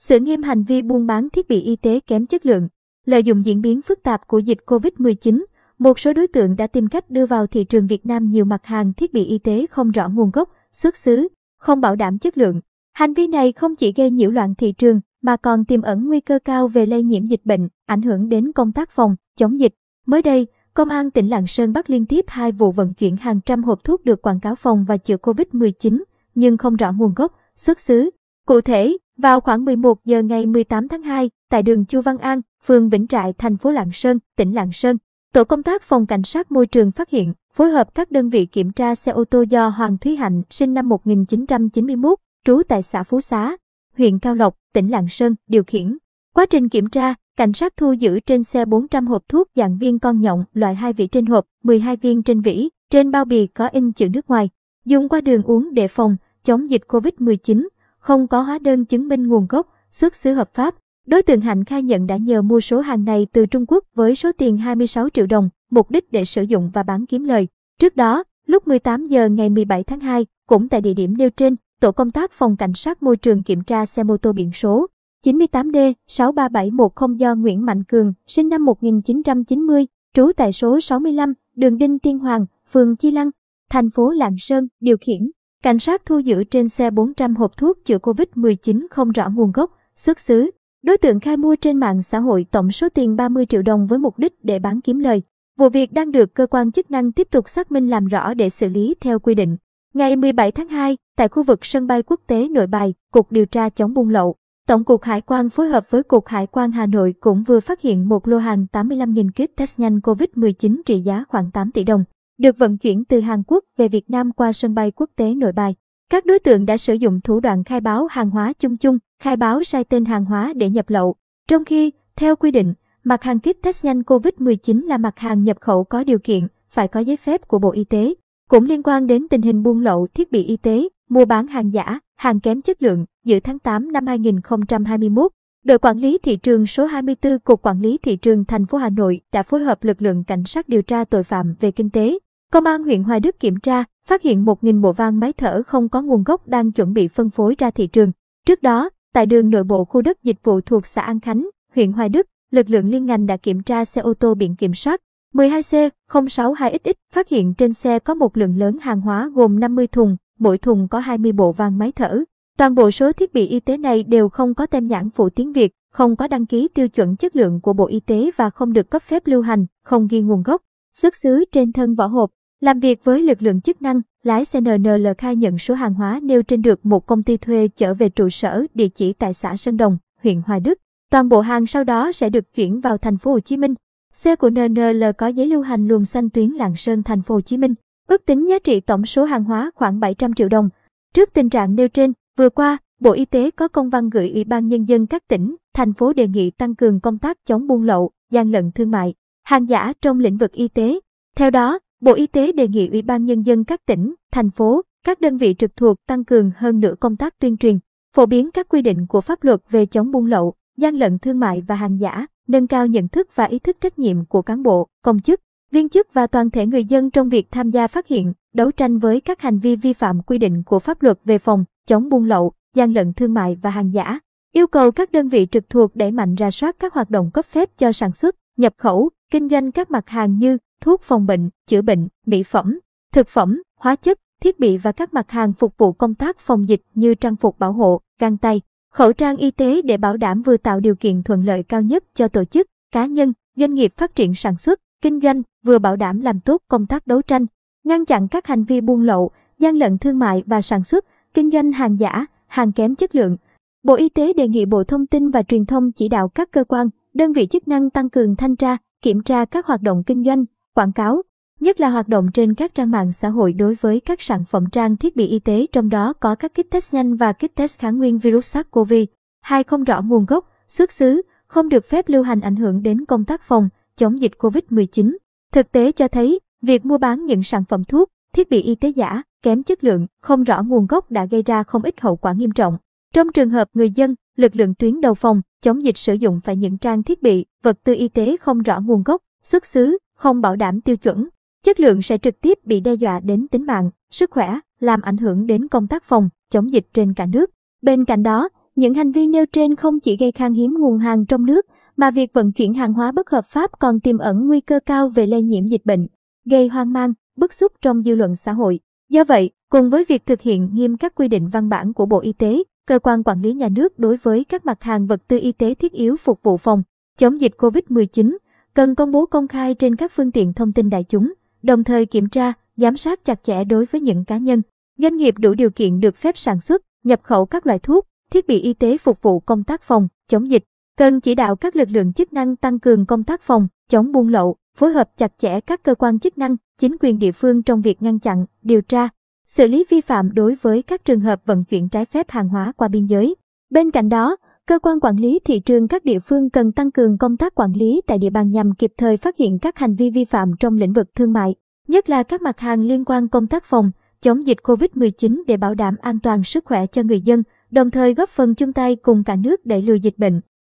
xử nghiêm hành vi buôn bán thiết bị y tế kém chất lượng. Lợi dụng diễn biến phức tạp của dịch COVID-19, một số đối tượng đã tìm cách đưa vào thị trường Việt Nam nhiều mặt hàng thiết bị y tế không rõ nguồn gốc, xuất xứ, không bảo đảm chất lượng. Hành vi này không chỉ gây nhiễu loạn thị trường mà còn tiềm ẩn nguy cơ cao về lây nhiễm dịch bệnh, ảnh hưởng đến công tác phòng, chống dịch. Mới đây, Công an tỉnh Lạng Sơn bắt liên tiếp hai vụ vận chuyển hàng trăm hộp thuốc được quảng cáo phòng và chữa COVID-19 nhưng không rõ nguồn gốc, xuất xứ. Cụ thể, vào khoảng 11 giờ ngày 18 tháng 2, tại đường Chu Văn An, phường Vĩnh Trại, thành phố Lạng Sơn, tỉnh Lạng Sơn, tổ công tác phòng cảnh sát môi trường phát hiện, phối hợp các đơn vị kiểm tra xe ô tô do Hoàng Thúy Hạnh, sinh năm 1991, trú tại xã Phú Xá, huyện Cao Lộc, tỉnh Lạng Sơn, điều khiển. Quá trình kiểm tra, cảnh sát thu giữ trên xe 400 hộp thuốc dạng viên con nhộng loại 2 vị trên hộp, 12 viên trên vỉ, trên bao bì có in chữ nước ngoài, dùng qua đường uống để phòng, chống dịch COVID-19, không có hóa đơn chứng minh nguồn gốc, xuất xứ hợp pháp. Đối tượng Hạnh khai nhận đã nhờ mua số hàng này từ Trung Quốc với số tiền 26 triệu đồng, mục đích để sử dụng và bán kiếm lời. Trước đó, lúc 18 giờ ngày 17 tháng 2, cũng tại địa điểm nêu trên, tổ công tác phòng cảnh sát môi trường kiểm tra xe mô tô biển số 98D 63710 do Nguyễn Mạnh Cường, sinh năm 1990, trú tại số 65, đường Đinh Tiên Hoàng, phường Chi Lăng, thành phố Lạng Sơn, điều khiển. Cảnh sát thu giữ trên xe 400 hộp thuốc chữa COVID-19 không rõ nguồn gốc, xuất xứ. Đối tượng khai mua trên mạng xã hội tổng số tiền 30 triệu đồng với mục đích để bán kiếm lời. Vụ việc đang được cơ quan chức năng tiếp tục xác minh làm rõ để xử lý theo quy định. Ngày 17 tháng 2, tại khu vực sân bay quốc tế Nội Bài, Cục Điều tra chống buôn lậu, Tổng cục Hải quan phối hợp với Cục Hải quan Hà Nội cũng vừa phát hiện một lô hàng 85.000 kit test nhanh COVID-19 trị giá khoảng 8 tỷ đồng, được vận chuyển từ Hàn Quốc về Việt Nam qua sân bay quốc tế Nội Bài. Các đối tượng đã sử dụng thủ đoạn khai báo hàng hóa chung chung, khai báo sai tên hàng hóa để nhập lậu. Trong khi, theo quy định, mặt hàng kit test nhanh COVID-19 là mặt hàng nhập khẩu có điều kiện, phải có giấy phép của Bộ Y tế. Cũng liên quan đến tình hình buôn lậu thiết bị y tế, mua bán hàng giả, hàng kém chất lượng, giữa tháng 8 năm 2021, đội quản lý thị trường số 24 Cục Quản lý Thị trường thành phố Hà Nội đã phối hợp lực lượng cảnh sát điều tra tội phạm về kinh tế. Công an huyện Hoài Đức kiểm tra, phát hiện 1.000 bộ van máy thở không có nguồn gốc đang chuẩn bị phân phối ra thị trường. Trước đó, tại đường nội bộ khu đất dịch vụ thuộc xã An Khánh, huyện Hoài Đức, lực lượng liên ngành đã kiểm tra xe ô tô biển kiểm soát 12C062XX phát hiện trên xe có một lượng lớn hàng hóa gồm 50 thùng, mỗi thùng có 20 bộ van máy thở. Toàn bộ số thiết bị y tế này đều không có tem nhãn phụ tiếng Việt, không có đăng ký tiêu chuẩn chất lượng của Bộ Y tế và không được cấp phép lưu hành, không ghi nguồn gốc, xuất xứ trên thân vỏ hộp. Làm việc với lực lượng chức năng, lái xe NNL khai nhận số hàng hóa nêu trên được một công ty thuê chở về trụ sở địa chỉ tại xã Sơn Đồng, huyện Hoài Đức. Toàn bộ hàng sau đó sẽ được chuyển vào thành phố Hồ Chí Minh. Xe của NNL có giấy lưu hành luồng xanh tuyến Lạng Sơn thành phố Hồ Chí Minh. Ước tính giá trị tổng số hàng hóa khoảng 700 triệu đồng. Trước tình trạng nêu trên, vừa qua, Bộ Y tế có công văn gửi Ủy ban Nhân dân các tỉnh, thành phố đề nghị tăng cường công tác chống buôn lậu, gian lận thương mại, hàng giả trong lĩnh vực y tế. Theo đó, Bộ Y tế đề nghị Ủy ban Nhân dân các tỉnh, thành phố, các đơn vị trực thuộc tăng cường hơn nữa công tác tuyên truyền, phổ biến các quy định của pháp luật về chống buôn lậu, gian lận thương mại và hàng giả, nâng cao nhận thức và ý thức trách nhiệm của cán bộ, công chức, viên chức và toàn thể người dân trong việc tham gia phát hiện, đấu tranh với các hành vi vi phạm quy định của pháp luật về phòng, chống buôn lậu, gian lận thương mại và hàng giả. Yêu cầu các đơn vị trực thuộc đẩy mạnh ra soát các hoạt động cấp phép cho sản xuất, nhập khẩu, kinh doanh các mặt hàng như thuốc phòng bệnh, chữa bệnh, mỹ phẩm, thực phẩm, hóa chất, thiết bị và các mặt hàng phục vụ công tác phòng dịch như trang phục bảo hộ, găng tay, khẩu trang y tế để bảo đảm vừa tạo điều kiện thuận lợi cao nhất cho tổ chức, cá nhân, doanh nghiệp phát triển sản xuất, kinh doanh, vừa bảo đảm làm tốt công tác đấu tranh, ngăn chặn các hành vi buôn lậu, gian lận thương mại và sản xuất, kinh doanh hàng giả, hàng kém chất lượng. Bộ Y tế đề nghị Bộ Thông tin và Truyền thông chỉ đạo các cơ quan, đơn vị chức năng tăng cường thanh tra, kiểm tra các hoạt động kinh doanh, quảng cáo, nhất là hoạt động trên các trang mạng xã hội đối với các sản phẩm trang thiết bị y tế trong đó có các kit test nhanh và kit test kháng nguyên virus SARS-CoV. 2. Không rõ nguồn gốc, xuất xứ, không được phép lưu hành ảnh hưởng đến công tác phòng, chống dịch COVID-19. Thực tế cho thấy, việc mua bán những sản phẩm thuốc, thiết bị y tế giả, kém chất lượng, không rõ nguồn gốc đã gây ra không ít hậu quả nghiêm trọng. Trong trường hợp người dân, lực lượng tuyến đầu phòng, chống dịch sử dụng phải những trang thiết bị, vật tư y tế không rõ nguồn gốc, xuất xứ, không bảo đảm tiêu chuẩn, chất lượng sẽ trực tiếp bị đe dọa đến tính mạng, sức khỏe, làm ảnh hưởng đến công tác phòng, chống dịch trên cả nước. Bên cạnh đó, những hành vi nêu trên không chỉ gây khan hiếm nguồn hàng trong nước, mà việc vận chuyển hàng hóa bất hợp pháp còn tiềm ẩn nguy cơ cao về lây nhiễm dịch bệnh, gây hoang mang, bức xúc trong dư luận xã hội. Do vậy, cùng với việc thực hiện nghiêm các quy định văn bản của Bộ Y tế, cơ quan quản lý nhà nước đối với các mặt hàng vật tư y tế thiết yếu phục vụ phòng chống dịch COVID-19, cần công bố công khai trên các phương tiện thông tin đại chúng, đồng thời kiểm tra, giám sát chặt chẽ đối với những cá nhân, doanh nghiệp đủ điều kiện được phép sản xuất, nhập khẩu các loại thuốc, thiết bị y tế phục vụ công tác phòng chống dịch. Cần chỉ đạo các lực lượng chức năng tăng cường công tác phòng, chống buôn lậu, phối hợp chặt chẽ các cơ quan chức năng, chính quyền địa phương trong việc ngăn chặn, điều tra, xử lý vi phạm đối với các trường hợp vận chuyển trái phép hàng hóa qua biên giới. Bên cạnh đó, cơ quan quản lý thị trường các địa phương cần tăng cường công tác quản lý tại địa bàn nhằm kịp thời phát hiện các hành vi vi phạm trong lĩnh vực thương mại, nhất là các mặt hàng liên quan công tác phòng chống dịch COVID-19 để bảo đảm an toàn sức khỏe cho người dân, đồng thời góp phần chung tay cùng cả nước đẩy lùi dịch bệnh.